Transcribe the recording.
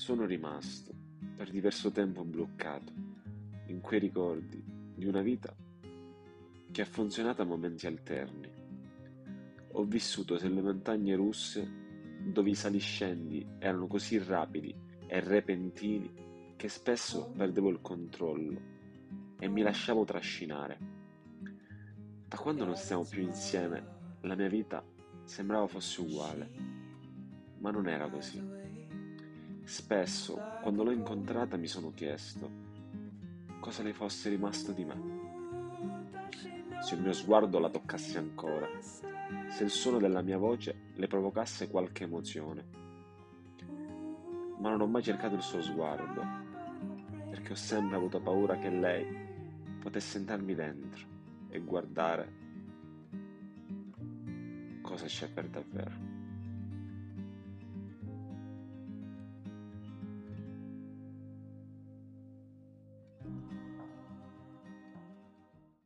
Sono rimasto per diverso tempo bloccato in quei ricordi di una vita che ha funzionato a momenti alterni. Ho vissuto sulle montagne russe dove i saliscendi erano così rapidi e repentini che spesso perdevo il controllo e mi lasciavo trascinare. Da quando non stiamo più insieme, la mia vita sembrava fosse uguale, ma non era così. Spesso, quando l'ho incontrata, mi sono chiesto cosa le fosse rimasto di me. Se il mio sguardo la toccasse ancora, se il suono della mia voce le provocasse qualche emozione. Ma non ho mai cercato il suo sguardo, perché ho sempre avuto paura che lei potesse entrarmi dentro e guardare cosa c'è per davvero.